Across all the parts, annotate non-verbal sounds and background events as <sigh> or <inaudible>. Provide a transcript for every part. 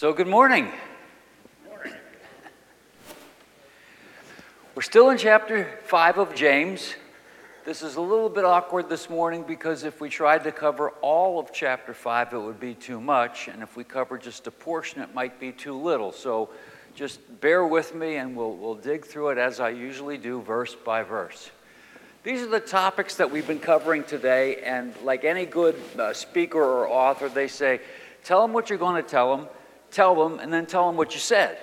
So, good morning. We're still in chapter 5 of James. This is a little bit awkward this morning because if we tried to cover all of chapter 5, it would be too much. And if we cover just a portion, it might be too little. So just bear with me and we'll, we'll dig through it as I usually do, verse by verse. These are the topics that we've been covering today. And like any good uh, speaker or author, they say, tell them what you're going to tell them, tell them, and then tell them what you said.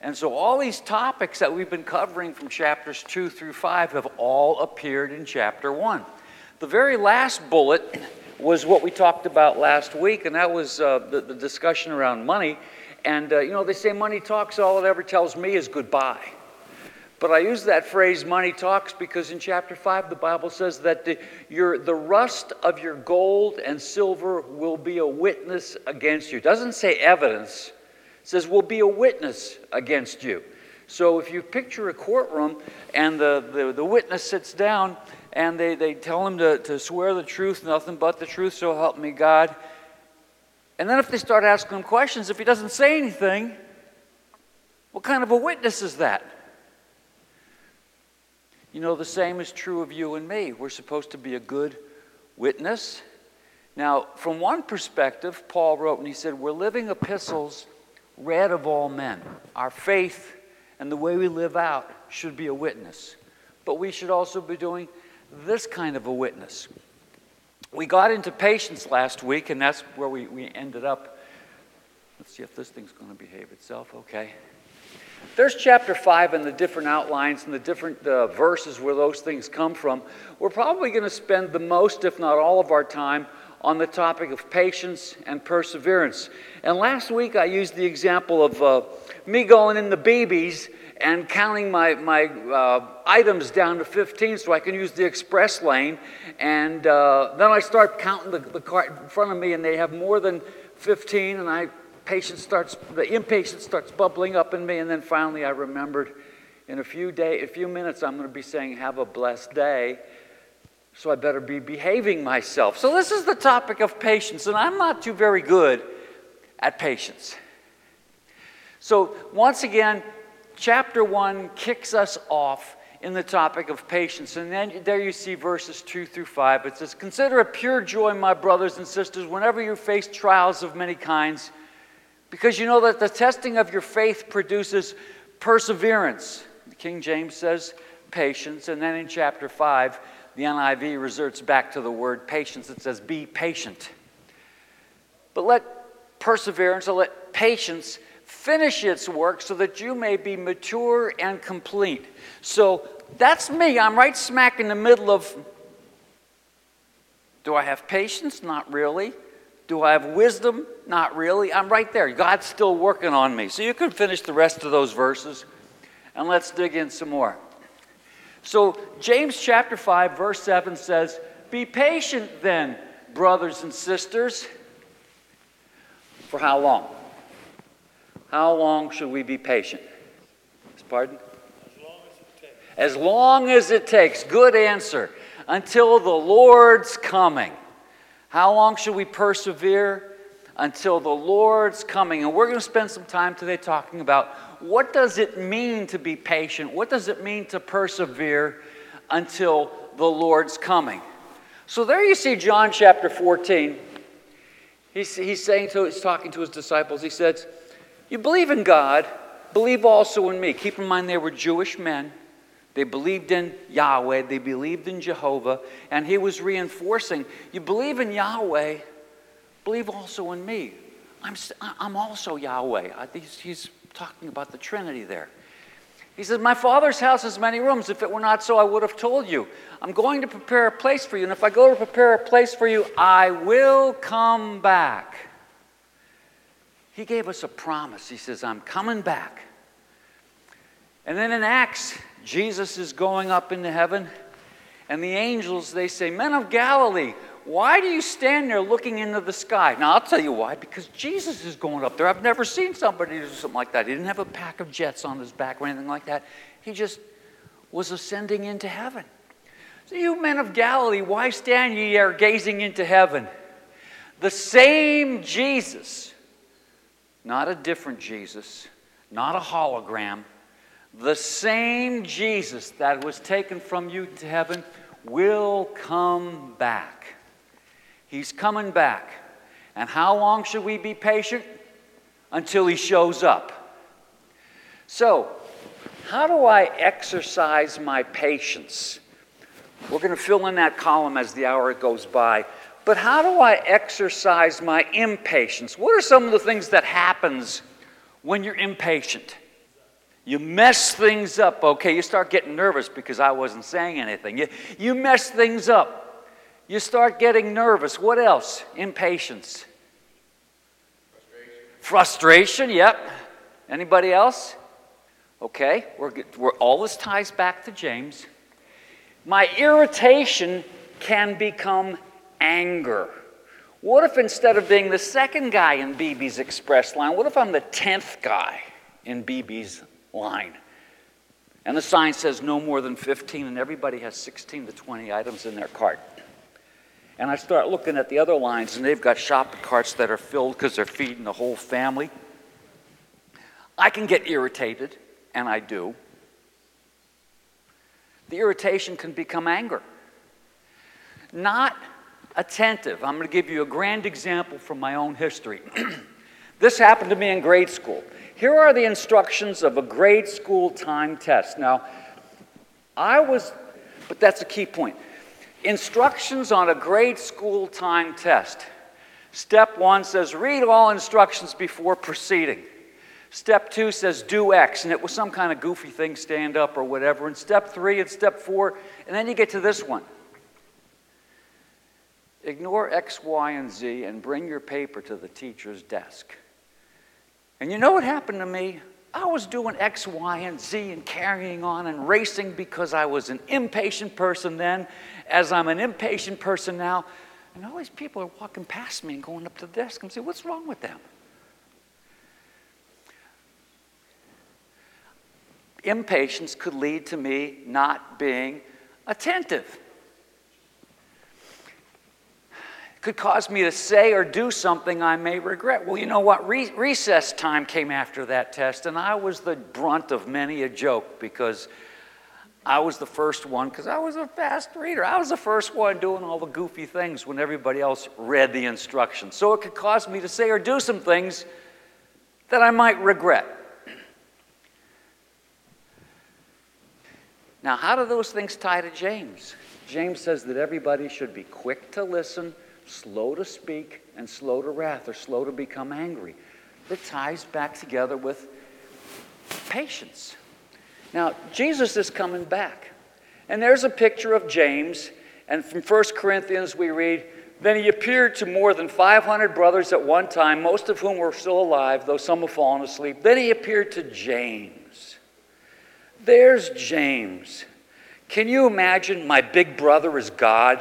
And so all these topics that we've been covering from chapters 2 through 5 have all appeared in chapter 1. The very last bullet was what we talked about last week, and that was uh, the, the, discussion around money. And, uh, you know, they say money talks, all it ever tells me is goodbye. But I use that phrase, money talks, because in chapter 5, the Bible says that the, your, the rust of your gold and silver will be a witness against you. It doesn't say evidence, it says, will be a witness against you. So if you picture a courtroom and the, the, the witness sits down and they, they tell him to, to swear the truth, nothing but the truth, so help me God. And then if they start asking him questions, if he doesn't say anything, what kind of a witness is that? You know, the same is true of you and me. We're supposed to be a good witness. Now, from one perspective, Paul wrote and he said, We're living epistles read of all men. Our faith and the way we live out should be a witness. But we should also be doing this kind of a witness. We got into patience last week, and that's where we, we ended up. Let's see if this thing's going to behave itself. Okay. There's chapter 5 and the different outlines and the different uh, verses where those things come from. We're probably going to spend the most, if not all, of our time on the topic of patience and perseverance. And last week I used the example of uh, me going in the BBs and counting my, my uh, items down to 15 so I can use the express lane. And uh, then I start counting the, the cart in front of me and they have more than 15 and I patience starts, the impatience starts bubbling up in me. And then finally I remembered in a few day, a few minutes I'm going to be saying, have a blessed day so I better be behaving myself. So, this is the topic of patience, and I'm not too very good at patience. So, once again, chapter 1 kicks us off in the topic of patience. And then there you see verses 2 through 5. It says, Consider it pure joy, my brothers and sisters, whenever you face trials of many kinds, because you know that the testing of your faith produces perseverance. The King James says patience. And then in chapter 5, the NIV resorts back to the word patience. It says, be patient. But let perseverance or let patience finish its work so that you may be mature and complete. So that's me. I'm right smack in the middle of do I have patience? Not really. Do I have wisdom? Not really. I'm right there. God's still working on me. So you can finish the rest of those verses and let's dig in some more. So, James chapter 5, verse 7 says, Be patient then, brothers and sisters. For how long? How long should we be patient? Pardon? As long as it takes. As long as it takes. Good answer. Until the Lord's coming. How long should we persevere? Until the Lord's coming. And we're going to spend some time today talking about what does it mean to be patient? What does it mean to persevere until the Lord's coming? So there you see John chapter 14. He's, he's saying to, he's talking to his disciples, he says, You believe in God, believe also in me. Keep in mind they were Jewish men. They believed in Yahweh, they believed in Jehovah, and he was reinforcing, You believe in Yahweh, believe also in me. I'm, I'm also Yahweh. He's, he's talking about the Trinity there. He says, My Father's house has many rooms. If it were not so, I would have told you. I'm going to prepare a place for you. And if I go to prepare a place for you, I will come back. He gave us a promise. He says, I'm coming back. And then in Acts, Jesus is going up into heaven. And the angels, they say, Men of Galilee, why do you stand there looking into the sky? Now, I'll tell you why. Because Jesus is going up there. I've never seen somebody do something like that. He didn't have a pack of jets on his back or anything like that. He just was ascending into heaven. So, you men of Galilee, why stand ye there gazing into heaven? The same Jesus not a different Jesus, not a hologram. The same Jesus that was taken from you to heaven will come back. He's coming back. And how long should we be patient? Until he shows up. So, how do I exercise my patience? We're going to fill in that column as the hour goes by. But how do I exercise my impatience? What are some of the things that happens when you're impatient? You mess things up, okay? You start getting nervous because I wasn't saying anything. You, you mess things up. You start getting nervous. What else? Impatience. Frustration. Frustration, yep. Anybody else? Okay, we're, we're, all this ties back to James. My irritation can become anger. What if instead of being the second guy in BB's express line, what if I'm the 10th guy in BB's line? And the sign says no more than 15, and everybody has 16 to 20 items in their cart. And I start looking at the other lines, and they've got shopping carts that are filled because they're feeding the whole family. I can get irritated and I do, the irritation can become anger. Not attentive. I'm going to give you a grand example from my own history. <clears throat> this happened to me in grade school. Here are the instructions of a grade school time test. Now, I was, but that's a key point. Instructions on a grade school time test. Step one says read all instructions before proceeding. Step two says do X, and it was some kind of goofy thing, stand up or whatever. And step three and step four, and then you get to this one. Ignore X, Y, and Z and bring your paper to the teacher's desk. And you know what happened to me? I was doing X, Y, and Z and carrying on and racing because I was an impatient person then, as I'm an impatient person now. And all these people are walking past me and going up to the desk and say, What's wrong with them? impatience could lead to me not being attentive. It could cause me to say or do something I may regret. Well, you know what? Re- recess time came after that test, and I was the brunt of many a joke because I was the first one, because I was a fast reader. I was the first one doing all the goofy things when everybody else read the instructions. So it could cause me to say or do some things that I might regret. Now, how do those things tie to James? James says that everybody should be quick to listen, slow to speak, and slow to wrath, or slow to become angry. That ties back together with patience. Now, Jesus is coming back. And there's a picture of James. And from 1 Corinthians, we read, Then he appeared to more than 500 brothers at one time, most of whom were still alive, though some have fallen asleep. Then he appeared to James there's James. Can you imagine my big brother is God?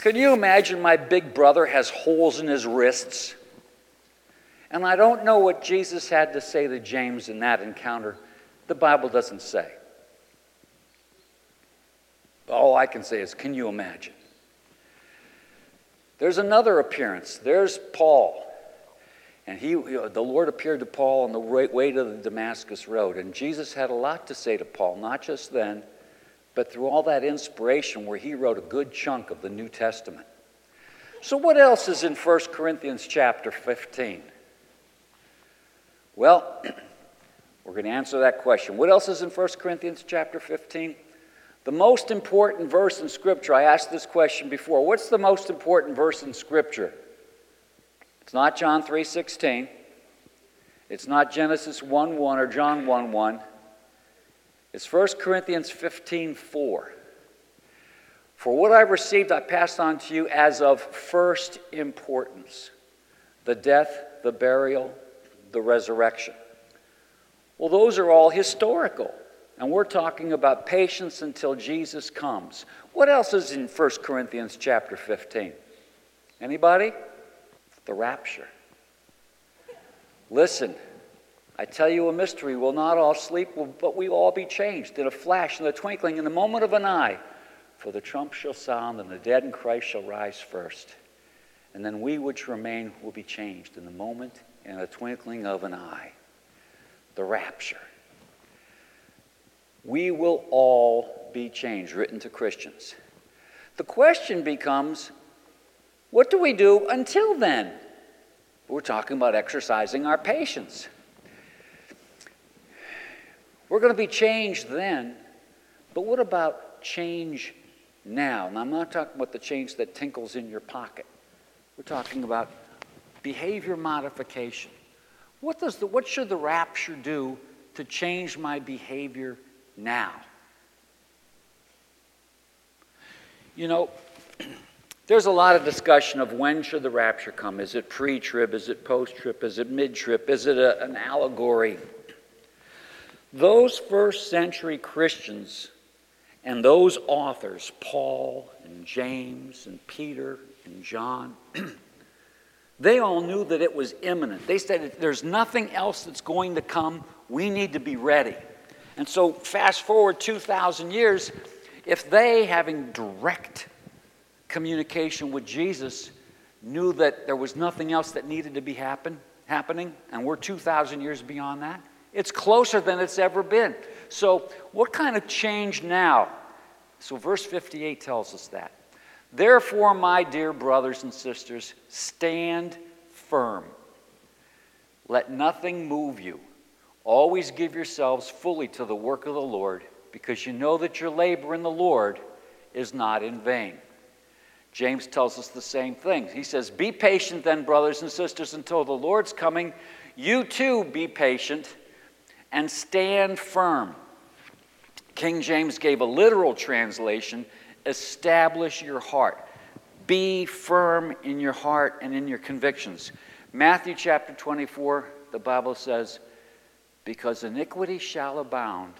Can you imagine my big brother has holes in his wrists? And I don't know what Jesus had to say to James in that encounter. The Bible doesn't say. All I can say is, can you imagine? There's another appearance. There's Paul. And he, the Lord appeared to Paul on the way to the Damascus Road. And Jesus had a lot to say to Paul, not just then, but through all that inspiration where he wrote a good chunk of the New Testament. So, what else is in 1 Corinthians chapter 15? Well, <clears throat> we're going to answer that question. What else is in 1 Corinthians chapter 15? The most important verse in Scripture, I asked this question before. What's the most important verse in Scripture? It's not John 3:16. It's not Genesis 1:1 or John 1:1. It's 1 Corinthians 15:4. For what I received I passed on to you as of first importance: the death, the burial, the resurrection. Well, those are all historical. And we're talking about patience until Jesus comes. What else is in 1 Corinthians chapter 15? Anybody? the rapture. Listen, I tell you a mystery. We'll not all sleep, but we will all be changed in a flash, in the twinkling, in the moment of an eye. For the trump shall sound, and the dead in Christ shall rise first. and then we which remain will be changed in the moment, in a twinkling of an eye. The rapture. We will all be changed, written to Christians. The question becomes what do we do until then? We're talking about exercising our patience. We're going to be changed then, but what about change now? And I'm not talking about the change that tinkles in your pocket. We're talking about behavior modification. What, does the, what should the rapture do to change my behavior now? You know, <clears throat> there's a lot of discussion of when should the rapture come. Is it pre-trib? Is it post-trib? Is it mid-trib? Is it a, an allegory? Those first century Christians and those authors, Paul and James and Peter and John, <clears throat> they all knew that it was imminent. They said, There's nothing else that's going to come. We need to be ready. And so, fast forward 2,000 years, if they, having direct communication with Jesus, knew that there was nothing else that needed to be happen, happening, and we're 2,000 years beyond that, it's closer than it's ever been. So, what kind of change now? So, verse 58 tells us that. Therefore, my dear brothers and sisters, stand firm. Let nothing move you. Always give yourselves fully to the work of the Lord, because you know that your labor in the Lord is not in vain. James tells us the same thing. He says, Be patient then, brothers and sisters, until the Lord's coming. You too be patient and stand firm. King James gave a literal translation establish your heart. Be firm in your heart and in your convictions. Matthew chapter 24, the Bible says, Because iniquity shall abound,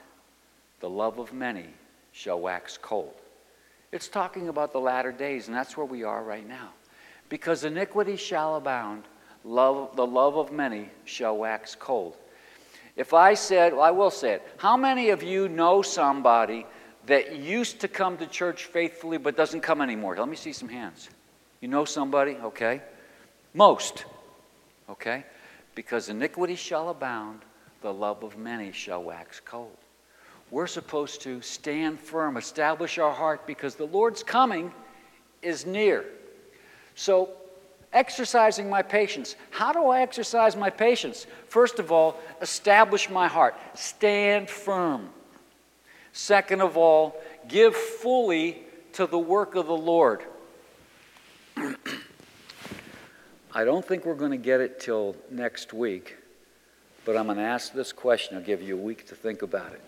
the love of many shall wax cold. It's talking about the latter days, and that's where we are right now. Because iniquity shall abound, love, the love of many shall wax cold. If I said, well, I will say it, how many of you know somebody that used to come to church faithfully but doesn't come anymore? Let me see some hands. You know somebody? Okay. Most. Okay? Because iniquity shall abound, the love of many shall wax cold. We're supposed to stand firm, establish our heart because the Lord's coming is near. So Exercising my patience. How do I exercise my patience? First of all, establish my heart, stand firm. Second of all, give fully to the work of the Lord. <clears throat> I don't think we're going to get it till next week, but I'm going to ask this question. I'll give you a week to think about it.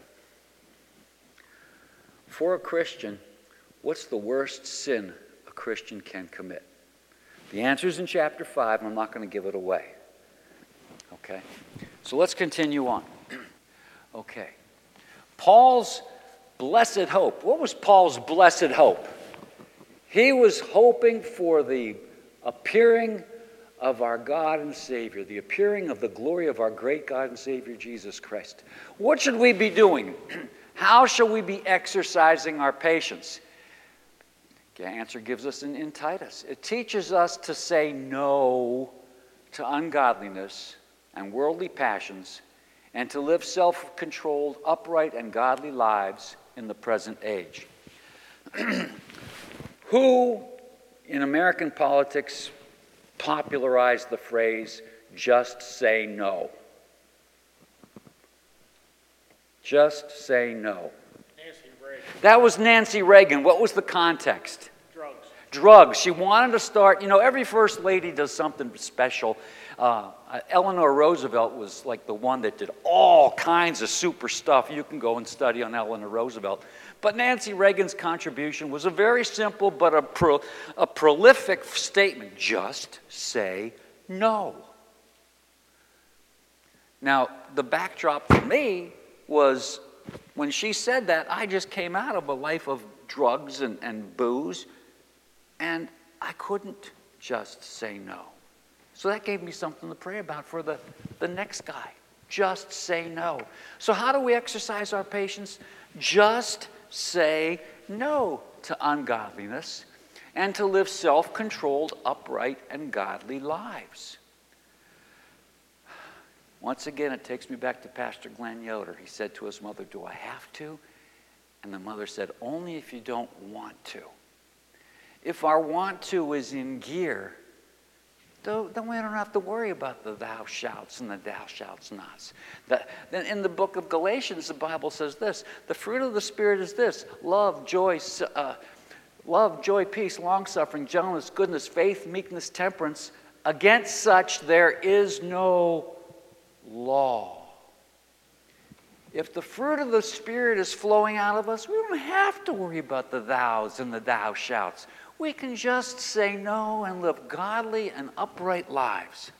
For a Christian, what's the worst sin a Christian can commit? The answer is in chapter 5, and I'm not going to give it away. Okay? So let's continue on. <clears throat> okay. Paul's blessed hope. What was Paul's blessed hope? He was hoping for the appearing of our God and Savior, the appearing of the glory of our great God and Savior Jesus Christ. What should we be doing? <clears throat> How shall we be exercising our patience? The answer gives us in, in Titus. It teaches us to say no to ungodliness and worldly passions and to live self controlled, upright, and godly lives in the present age. <clears throat> Who in American politics popularized the phrase, just say no? Just say no. That was Nancy Reagan. What was the context? Drugs. Drugs. She wanted to start, you know, every first lady does something special. Uh, Eleanor Roosevelt was like the one that did all kinds of super stuff. You can go and study on Eleanor Roosevelt. But Nancy Reagan's contribution was a very simple but a, pro, a prolific statement just say no. Now, the backdrop for me was when she said that, I just came out of a life of drugs and, and booze, and I couldn't just say no. So that gave me something to pray about for the, the next guy. Just say no. So, how do we exercise our patience? Just say no to ungodliness. and to live self controlled, upright, and godly lives. Once again, it takes me back to Pastor Glenn Yoder. He said to his mother, Do I have to? And the mother said, Only if you don't want to. If our want to is in gear, then we don't have to worry about the thou shouts and the thou shouts nots. Then in the book of Galatians, the Bible says this the fruit of the Spirit is this love, joy, uh, love, joy, peace, long suffering, gentleness, goodness, faith, meekness, temperance. Against such there is no law. If the fruit of the Spirit is flowing out of us, we don't have to worry about the thous and the thou shouts. We can just say no and live godly and upright lives.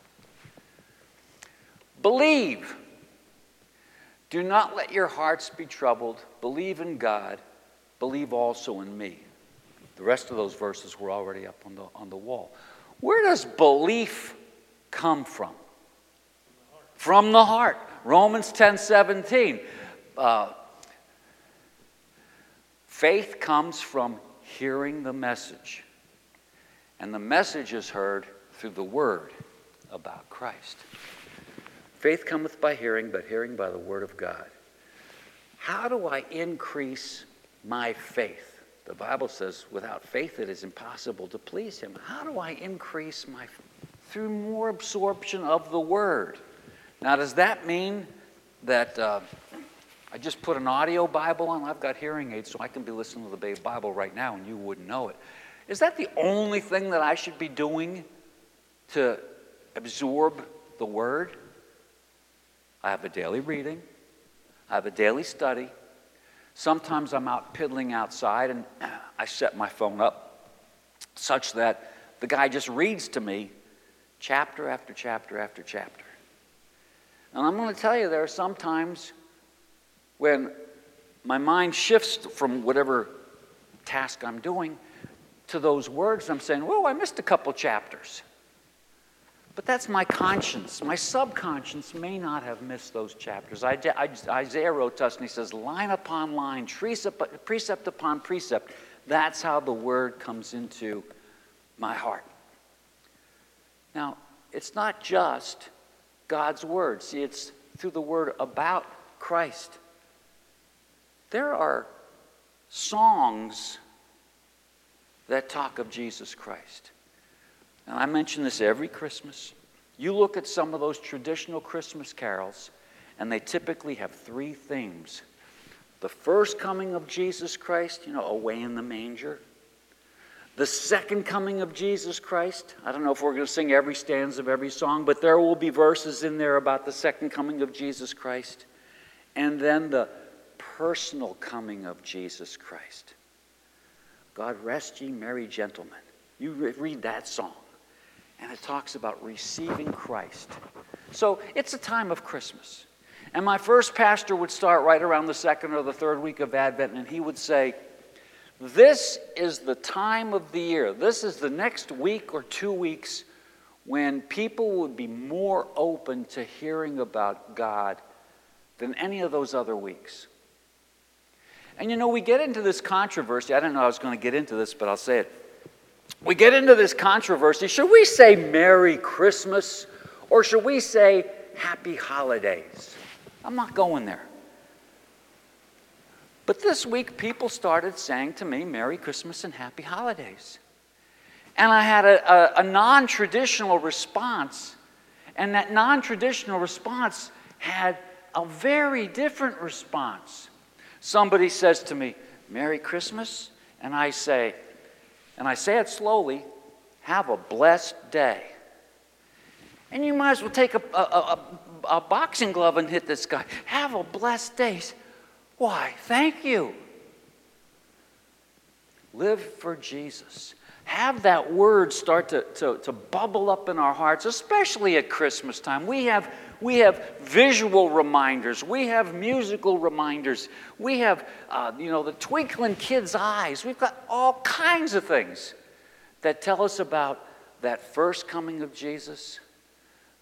Believe. Do not let your hearts be troubled. Believe in God. Believe also in me. The rest of those verses were already up on the, on the wall. Where does belief come from? From the heart. Romans 10 17. Uh, faith comes from hearing the message. And the message is heard through the word about Christ. Faith cometh by hearing, but hearing by the word of God. How do I increase my faith? The Bible says, without faith it is impossible to please him. How do I increase my through more absorption of the word? Now, does that mean that uh, I just put an audio Bible on? I've got hearing aids, so I can be listening to the Bible right now and you wouldn't know it. Is that the only thing that I should be doing to absorb the Word? I have a daily reading, I have a daily study. Sometimes I'm out piddling outside and <clears throat> I set my phone up such that the guy just reads to me chapter after chapter after chapter. And I'm going to tell you, there are some times when my mind shifts from whatever task I'm doing to those words. I'm saying, whoa, I missed a couple chapters. But that's my conscience. My subconscious may not have missed those chapters. Isaiah wrote to us and he says, line upon line, precept upon precept. That's how the word comes into my heart. Now, it's not just God's Word. See, it's through the Word about Christ. There are songs that talk of Jesus Christ. And I mention this every Christmas. You look at some of those traditional Christmas carols, and they typically have three themes the first coming of Jesus Christ, you know, away in the manger the second coming of Jesus Christ. I don't know if we're going to sing every stanza of every song, but there will be verses in there about the second coming of Jesus Christ. And then the personal coming of Jesus Christ. God rest ye merry gentlemen. You read that song, and it talks about receiving Christ. So it's a time of Christmas. And my first pastor would start right around the second or the third week of Advent, and he would say, this is the time of the year. This is the next week or two weeks when people would be more open to hearing about God than any of those other weeks. And you know, we get into this controversy. I didn't know I was going to get into this, but I'll say it. We get into this controversy. Should we say Merry Christmas or should we say Happy Holidays? I'm not going there. But this week, people started saying to me, Merry Christmas and Happy Holidays. And I had a, a, a non traditional response. And that non traditional response had a very different response. Somebody says to me, Merry Christmas. And I say, and I say it slowly, have a blessed day. And you might as well take a, a, a, boxing glove and hit this guy. Have a blessed day. Why, thank you. Live for Jesus. Have that word start to, to, to bubble up in our hearts, especially at Christmas time. We have, we have visual reminders, we have musical reminders, we have, uh, you know, the twinkling kids' eyes. We've got all kinds of things that tell us about that first coming of Jesus,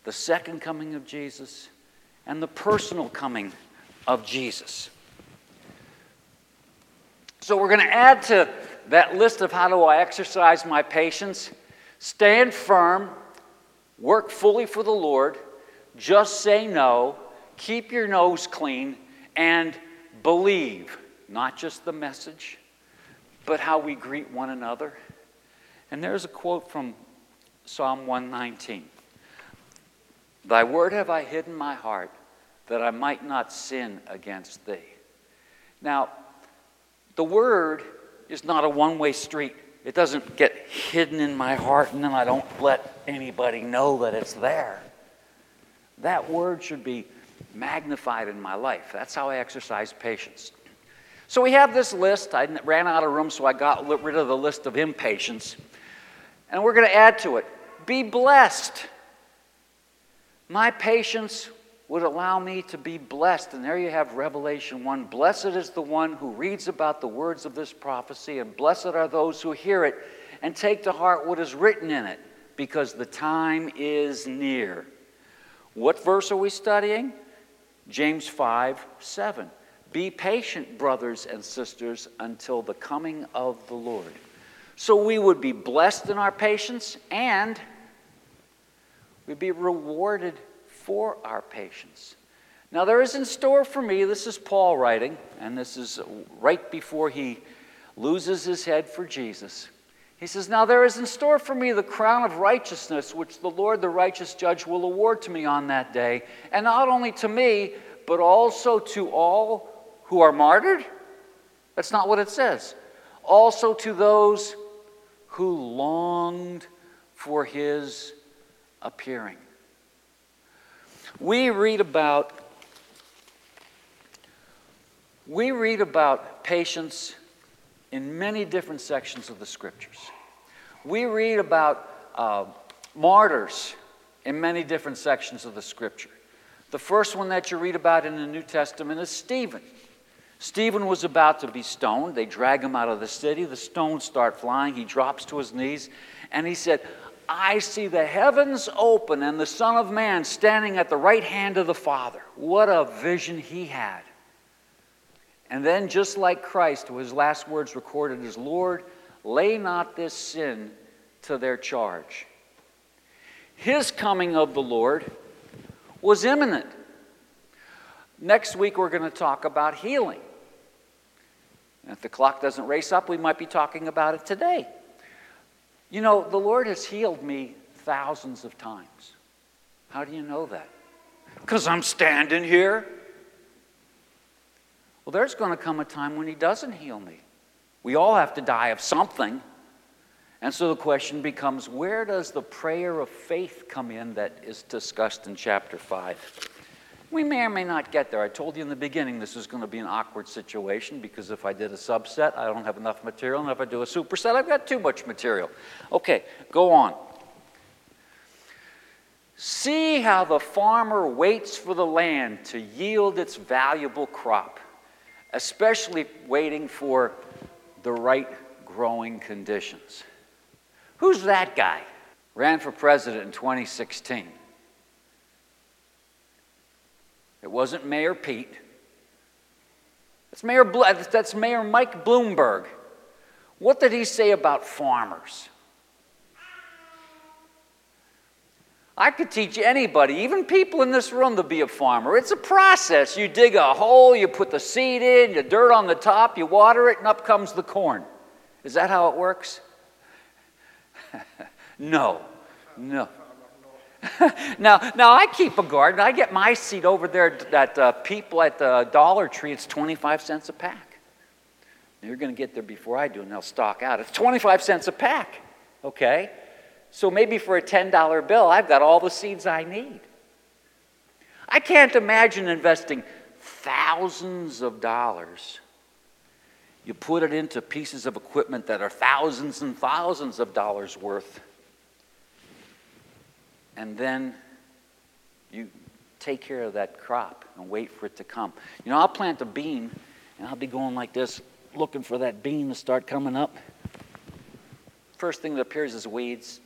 the second coming of Jesus, and the personal coming of Jesus. So we're going to add to that list of how do I exercise my patience stand firm, work fully for the Lord, just say no, keep your nose clean, and believe not just the message, but how we greet one another. And there's a quote from Psalm 119 Thy word have I hidden my heart, that I might not sin against thee. Now, the word is not a one way street. It doesn't get hidden in my heart and then I don't let anybody know that it's there. That word should be magnified in my life. That's how I exercise patience. So we have this list. I ran out of room, so I got rid of the list of impatience. And we're going to add to it be blessed. My patience would allow me to be blessed. And there you have Revelation 1. Blessed is the one who reads about the words of this prophecy, and blessed are those who hear it and take to heart what is written in it, because the time is near. What verse are we studying? James 5 7. Be patient, brothers and sisters, until the coming of the Lord. So we would be blessed in our patience and we'd be rewarded for our patience. Now, there is in store for me, this is Paul writing, and this is right before he loses his head for Jesus. He says, Now there is in store for me the crown of righteousness, which the Lord, the righteous judge, will award to me on that day, and not only to me, but also to all who are martyred. That's not what it says. Also to those who longed for his appearing. We read about we read about patience in many different sections of the scriptures. We read about uh, martyrs in many different sections of the scripture. The first one that you read about in the New Testament is Stephen. Stephen was about to be stoned. They drag him out of the city. The stones start flying. He drops to his knees and he said, I see the heavens open and the Son of Man standing at the right hand of the Father. What a vision he had. And then, just like Christ, his last words recorded as Lord, lay not this sin to their charge. His coming of the Lord was imminent. Next week, we're going to talk about healing. And if the clock doesn't race up, we might be talking about it today. You know, the Lord has healed me thousands of times. How do you know that? Because I'm standing here. Well, there's going to come a time when He doesn't heal me. We all have to die of something. And so the question becomes where does the prayer of faith come in that is discussed in chapter 5? We may or may not get there. I told you in the beginning this is going to be an awkward situation because if I did a subset, I don't have enough material, and if I do a superset, I've got too much material. Okay, go on. See how the farmer waits for the land to yield its valuable crop, especially waiting for the right growing conditions. Who's that guy? Ran for president in 2016. It wasn't Mayor Pete. That's Mayor, that's Mayor Mike Bloomberg. What did he say about farmers? I could teach anybody, even people in this room, to be a farmer. It's a process. You dig a hole, you put the seed in, the dirt on the top, you water it, and up comes the corn. Is that how it works? <laughs> no, no. <laughs> now, now I keep a garden. I get my seed over there at uh, people at the Dollar Tree. It's 25 cents a pack. You're going to get there before I do, and they'll stock out. It's 25 cents a pack, okay? So maybe for a $10 bill, I've got all the seeds I need. I can't imagine investing thousands of dollars. You put it into pieces of equipment that are thousands and thousands of dollars worth and then you take care of that crop and wait for it to come. You know, I'll plant a bean and I'll be going like this, looking for that bean to start coming up. First thing that appears is weeds.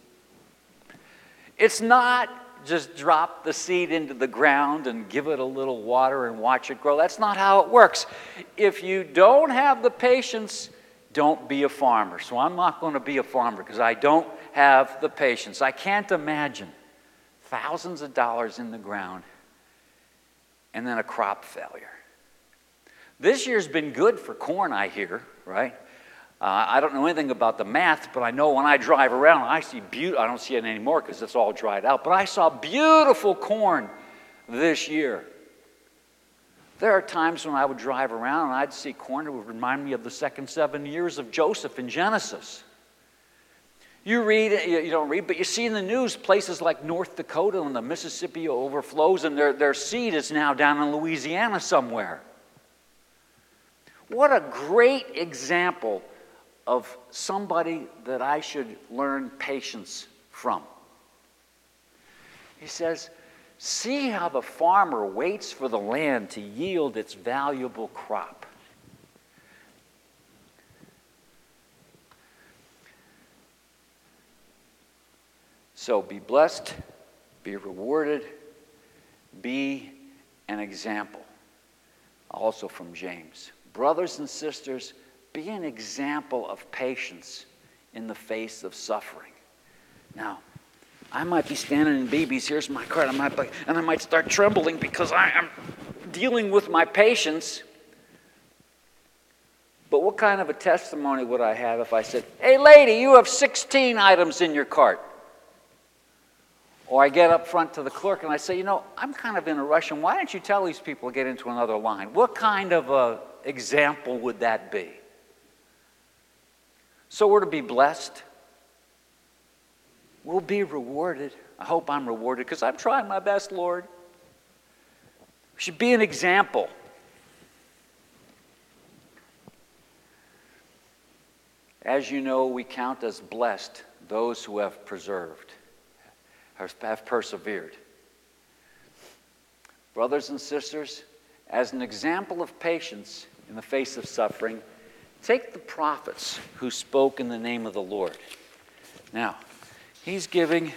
It's not just drop the seed into the ground and give it a little water and watch it grow. That's not how it works. If you don't have the patience, don't be a farmer. So I'm not going to be a farmer because I don't have the patience. I can't imagine thousands of dollars in the ground and then a crop failure. This year's been good for corn, I hear, right? Uh, I don't know anything about the math, but I know when I drive around, I see beautiful, I don't see it anymore because it's all dried out, but I saw beautiful corn this year. There are times when I would drive around and I'd see corn that would remind me of the second seven years of Joseph in Genesis. You read, you don't read, but you see in the news places like North Dakota and the Mississippi overflows and their, their seed is now down in Louisiana somewhere. What a great example of somebody that I should learn patience from. He says, See how the farmer waits for the land to yield its valuable crop. So be blessed, be rewarded, be an example. Also from James. Brothers and sisters, be an example of patience in the face of suffering. Now, I might be standing in BB's, here's my card, I might be, and I might start trembling because I am dealing with my patience. But what kind of a testimony would I have if I said, Hey, lady, you have 16 items in your cart? Or I get up front to the clerk and I say, You know, I'm kind of in a rush, and why don't you tell these people to get into another line? What kind of a example would that be? So we're to be blessed we'll be rewarded. I hope I'm rewarded because I'm trying my best, Lord. We should be an example. As you know, we count as blessed those who have preserved, have persevered. Brothers and sisters, as an example of patience in the face of suffering, take the prophets who spoke in the name of the Lord. Now, He's giving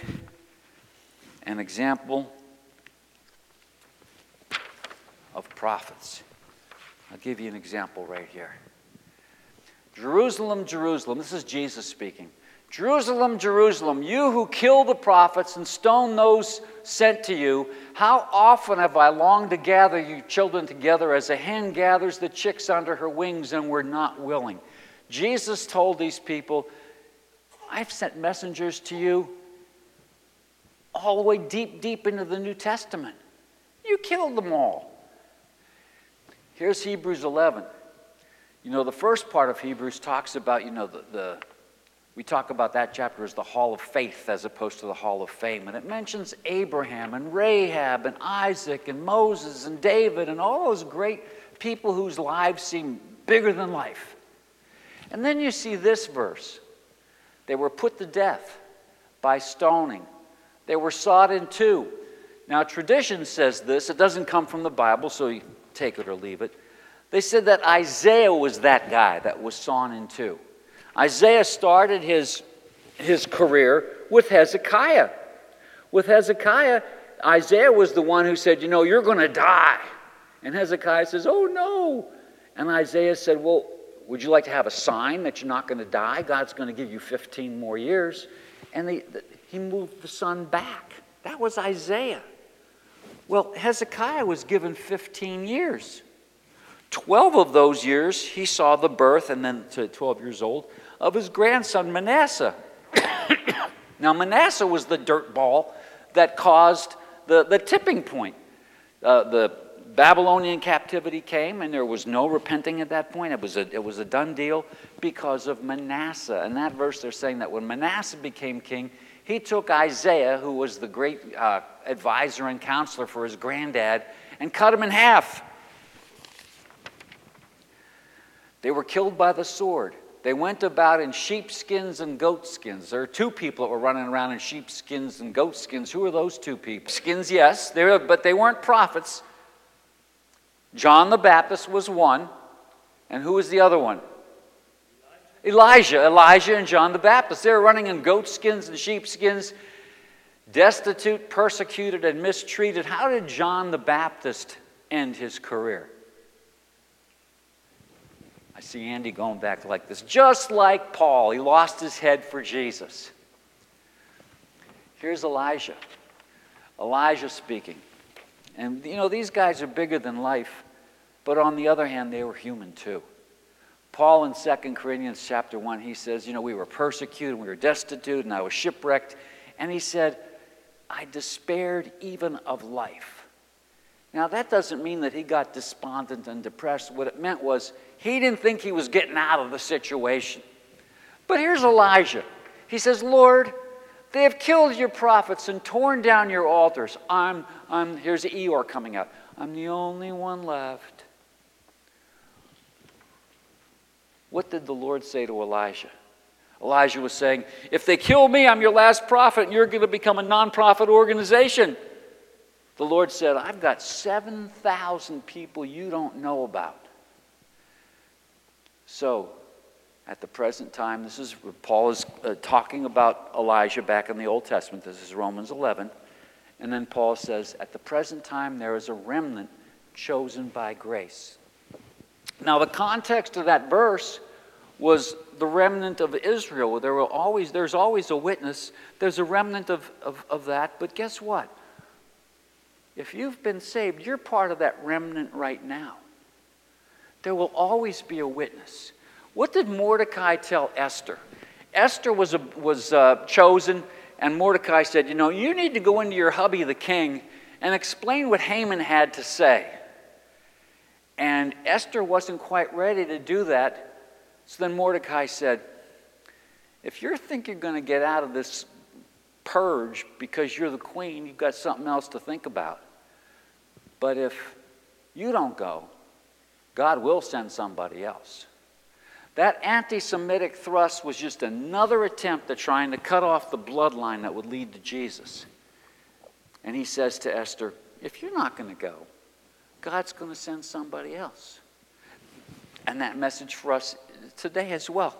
an example of prophets. I'll give you an example right here. Jerusalem, Jerusalem, this is Jesus speaking. Jerusalem, Jerusalem, you who kill the prophets and stone those sent to you, how often have I longed to gather you children together as a hen gathers the chicks under her wings and were not willing? Jesus told these people, I've sent messengers to you all the way deep, deep into the New Testament. You killed them all. Here's Hebrews 11. You know, the first part of Hebrews talks about, you know, the, the we talk about that chapter as the hall of faith as opposed to the hall of fame. And it mentions Abraham and Rahab and Isaac and Moses and David and all those great people whose lives seem bigger than life. And then you see this verse they were put to death by stoning. They were sawed in two. Now, tradition says this. It doesn't come from the Bible, so you take it or leave it. They said that Isaiah was that guy that was sawn in two. Isaiah started his, his career with Hezekiah. With Hezekiah, Isaiah was the one who said, You know, you're going to die. And Hezekiah says, Oh, no. And Isaiah said, Well, would you like to have a sign that you're not going to die? God's going to give you 15 more years. And the, the, he moved the sun back. That was Isaiah. Well, Hezekiah was given 15 years. 12 of those years, he saw the birth, and then to 12 years old, of his grandson Manasseh. <coughs> now, Manasseh was the dirt ball that caused the, the tipping point. Uh, the Babylonian captivity came, and there was no repenting at that point. It was, a, it was a done deal because of Manasseh. And that verse, they're saying that when Manasseh became king, he took Isaiah, who was the great uh, advisor and counselor for his granddad, and cut him in half. They were killed by the sword. They went about in sheepskins and goatskins. There are two people that were running around in sheepskins and goatskins. Who are those two people? Skins, yes, they were, but they weren't prophets. John the Baptist was one. And who was the other one? Elijah. Elijah and John the Baptist. They were running in goatskins and sheepskins, destitute, persecuted, and mistreated. How did John the Baptist end his career? I see Andy going back like this. Just like Paul, he lost his head for Jesus. Here's Elijah. Elijah speaking. And you know, these guys are bigger than life, but on the other hand, they were human too. Paul in 2 Corinthians chapter 1, he says, You know, we were persecuted, and we were destitute, and I was shipwrecked. And he said, I despaired even of life. Now, that doesn't mean that he got despondent and depressed. What it meant was he didn't think he was getting out of the situation. But here's Elijah. He says, Lord, they have killed your prophets and torn down your altars. I'm, I'm, here's Eeyore coming up. I'm the only one left. What did the Lord say to Elijah? Elijah was saying, If they kill me, I'm your last prophet, and you're going to become a nonprofit organization. The Lord said, I've got 7,000 people you don't know about. So, at the present time, this is Paul is uh, talking about Elijah back in the Old Testament. This is Romans 11. And then Paul says, At the present time, there is a remnant chosen by grace. Now, the context of that verse was the remnant of Israel. There were always, there's always a witness. There's a remnant of, of, of that. But guess what? If you've been saved, you're part of that remnant right now. There will always be a witness. What did Mordecai tell Esther? Esther was, a, was uh, chosen, and Mordecai said, You know, you need to go into your hubby, the king, and explain what Haman had to say. And Esther wasn't quite ready to do that. So then Mordecai said, If you think you're going to get out of this purge because you're the queen, you've got something else to think about. But if you don't go, God will send somebody else. That anti Semitic thrust was just another attempt at trying to cut off the bloodline that would lead to Jesus. And he says to Esther, If you're not going to go, God's going to send somebody else. And that message for us today as well.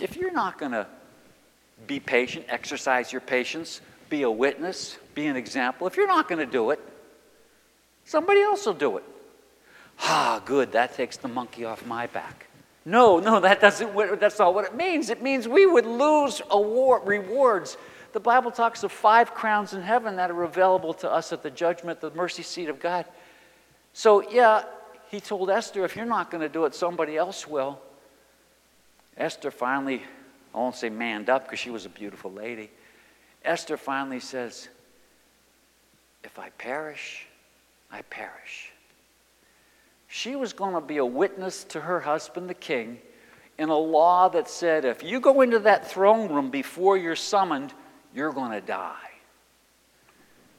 If you're not going to be patient, exercise your patience, be a witness, be an example, if you're not going to do it, somebody else will do it. Ah, good, that takes the monkey off my back. No, no, that doesn't, that's not what it means. It means we would lose award, rewards. The Bible talks of five crowns in heaven that are available to us at the judgment, the mercy seat of God. So, yeah, he told Esther, if you're not going to do it, somebody else will. Esther finally, I won't say manned up because she was a beautiful lady. Esther finally says, If I perish, I perish. She was going to be a witness to her husband, the king, in a law that said if you go into that throne room before you're summoned, you're going to die.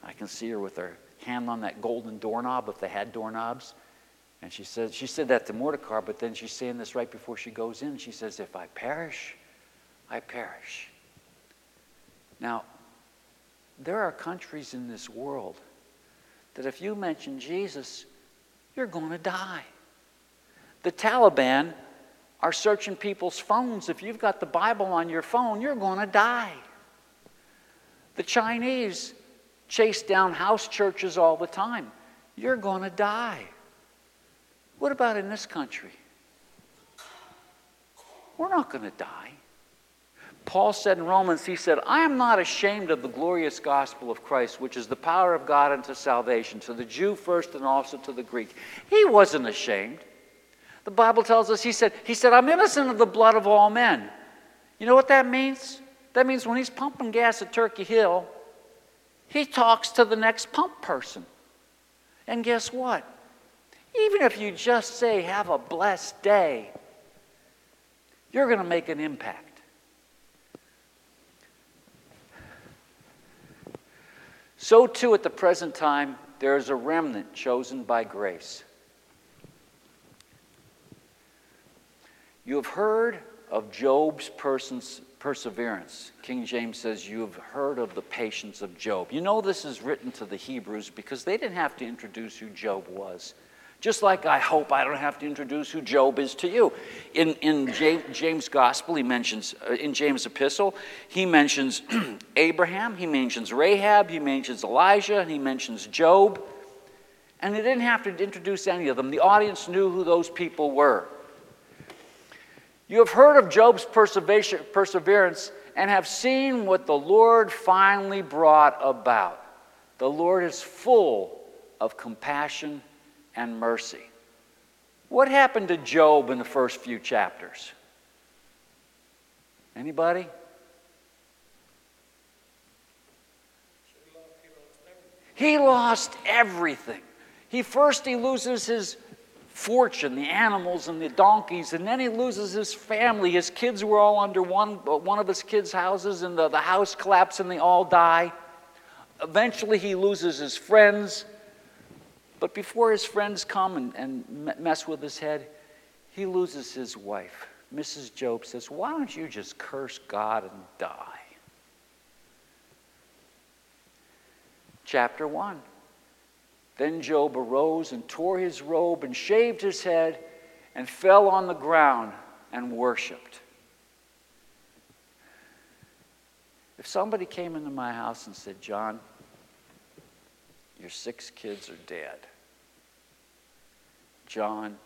I can see her with her hand on that golden doorknob if they had doorknobs. And she said, she said that to Mordecai, but then she's saying this right before she goes in. She says, If I perish, I perish. Now, there are countries in this world that if you mention Jesus, you're going to die. The Taliban are searching people's phones. If you've got the Bible on your phone, you're going to die. The Chinese chase down house churches all the time. You're going to die. What about in this country? We're not going to die. Paul said in Romans, he said, I am not ashamed of the glorious gospel of Christ, which is the power of God unto salvation, to the Jew first and also to the Greek. He wasn't ashamed. The Bible tells us, he said, he said, I'm innocent of the blood of all men. You know what that means? That means when he's pumping gas at Turkey Hill, he talks to the next pump person. And guess what? Even if you just say, have a blessed day, you're going to make an impact. So, too, at the present time, there is a remnant chosen by grace. You have heard of Job's person's perseverance. King James says, You have heard of the patience of Job. You know, this is written to the Hebrews because they didn't have to introduce who Job was. Just like I hope I don't have to introduce who Job is to you. In, in James' gospel, he mentions, uh, in James' epistle, he mentions <clears throat> Abraham, he mentions Rahab, he mentions Elijah, and he mentions Job. And they didn't have to introduce any of them. The audience knew who those people were. You have heard of Job's perseverance and have seen what the Lord finally brought about. The Lord is full of compassion and mercy. What happened to Job in the first few chapters? Anybody? He lost everything. He first he loses his fortune, the animals and the donkeys, and then he loses his family. His kids were all under one, one of his kids' houses, and the, the house collapses and they all die. Eventually, he loses his friends. But before his friends come and, and mess with his head, he loses his wife. Mrs. Job says, Why don't you just curse God and die? Chapter 1. Then Job arose and tore his robe and shaved his head and fell on the ground and worshiped. If somebody came into my house and said, John, your six kids are dead. John,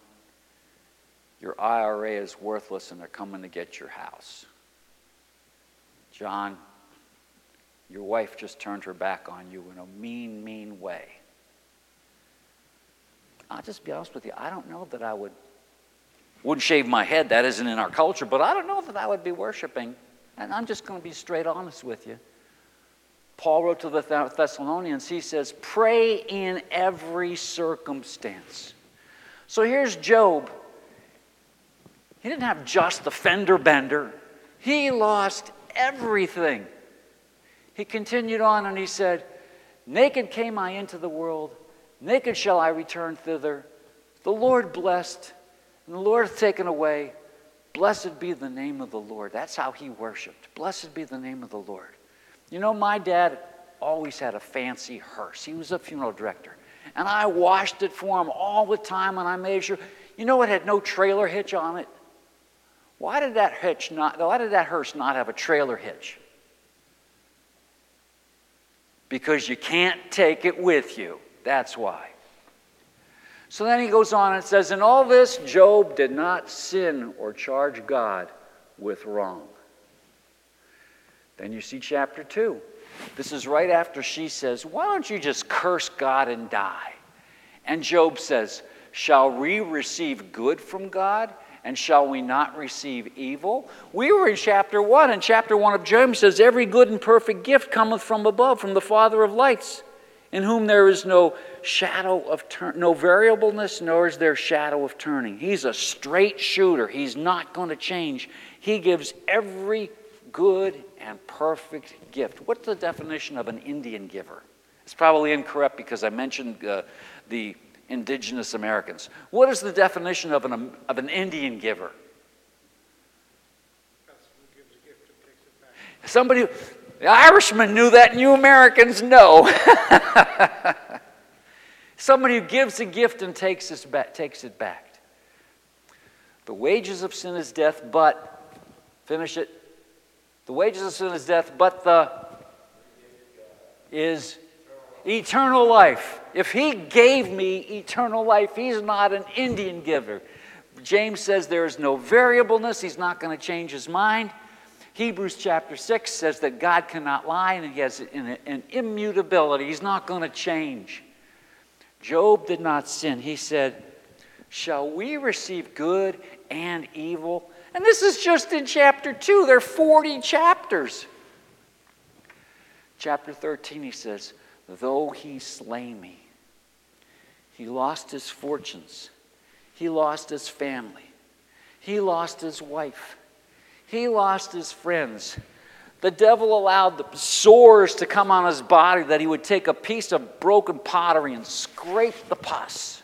your IRA is worthless and they're coming to get your house. John, your wife just turned her back on you in a mean, mean way. I'll just be honest with you, I don't know that I would wouldn't shave my head, that isn't in our culture, but I don't know that I would be worshiping. And I'm just going to be straight honest with you. Paul wrote to the Thessalonians, he says, Pray in every circumstance. So here's Job. He didn't have just the fender bender, he lost everything. He continued on and he said, Naked came I into the world, Naked shall I return thither. The Lord blessed, and the Lord hath taken away. Blessed be the name of the Lord. That's how he worshiped. Blessed be the name of the Lord. You know, my dad always had a fancy hearse. He was a funeral director. And I washed it for him all the time, and I made sure. You know, it had no trailer hitch on it. Why did that hitch not? Why did that hearse not have a trailer hitch? Because you can't take it with you. That's why. So then he goes on and says, In all this, Job did not sin or charge God with wrong. Then you see chapter 2. This is right after she says, Why don't you just curse God and die? And Job says, Shall we receive good from God? And shall we not receive evil? We were in chapter 1, and chapter 1 of Job says, Every good and perfect gift cometh from above, from the Father of lights in whom there is no shadow of turn, no variableness, nor is there shadow of turning. He's a straight shooter. He's not going to change. He gives every good and perfect gift. What's the definition of an Indian giver? It's probably incorrect because I mentioned uh, the indigenous Americans. What is the definition of an, of an Indian giver? Somebody, the Irishman knew that, and you Americans know. <laughs> Somebody who gives a gift and takes it, back, takes it back. The wages of sin is death, but, finish it. The wages of sin is death, but the is eternal life. If he gave me eternal life, he's not an Indian giver. James says there is no variableness, he's not going to change his mind. Hebrews chapter 6 says that God cannot lie and he has an, an immutability. He's not going to change. Job did not sin. He said, Shall we receive good and evil? And this is just in chapter 2. There are 40 chapters. Chapter 13, he says, Though he slay me, he lost his fortunes, he lost his family, he lost his wife. He lost his friends. The devil allowed the sores to come on his body that he would take a piece of broken pottery and scrape the pus.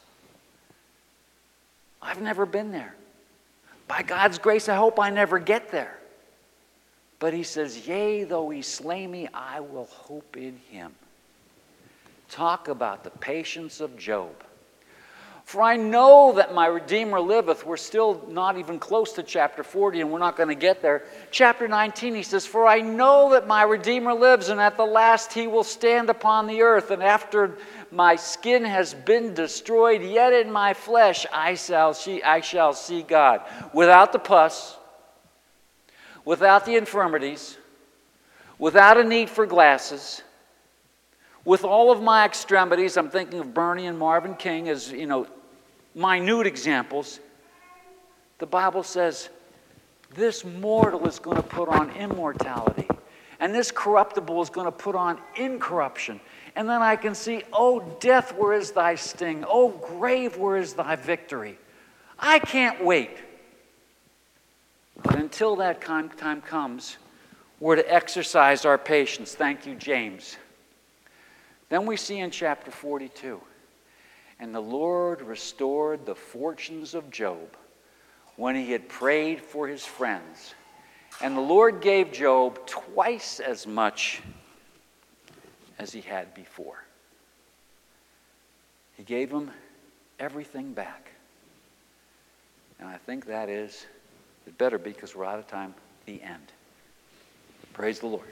I've never been there. By God's grace, I hope I never get there. But he says, Yea, though he slay me, I will hope in him. Talk about the patience of Job. For I know that my Redeemer liveth. We're still not even close to chapter 40, and we're not going to get there. Chapter 19, he says, For I know that my Redeemer lives, and at the last he will stand upon the earth. And after my skin has been destroyed, yet in my flesh I shall see, I shall see God. Without the pus, without the infirmities, without a need for glasses, with all of my extremities, I'm thinking of Bernie and Marvin King as, you know, minute examples. The Bible says this mortal is going to put on immortality, and this corruptible is going to put on incorruption. And then I can see, oh, death, where is thy sting? Oh, grave, where is thy victory? I can't wait. But until that time comes, we're to exercise our patience. Thank you, James. Then we see in chapter 42 and the Lord restored the fortunes of Job when he had prayed for his friends. And the Lord gave Job twice as much as he had before. He gave him everything back. And I think that is, it better be because we're out of time, the end. Praise the Lord.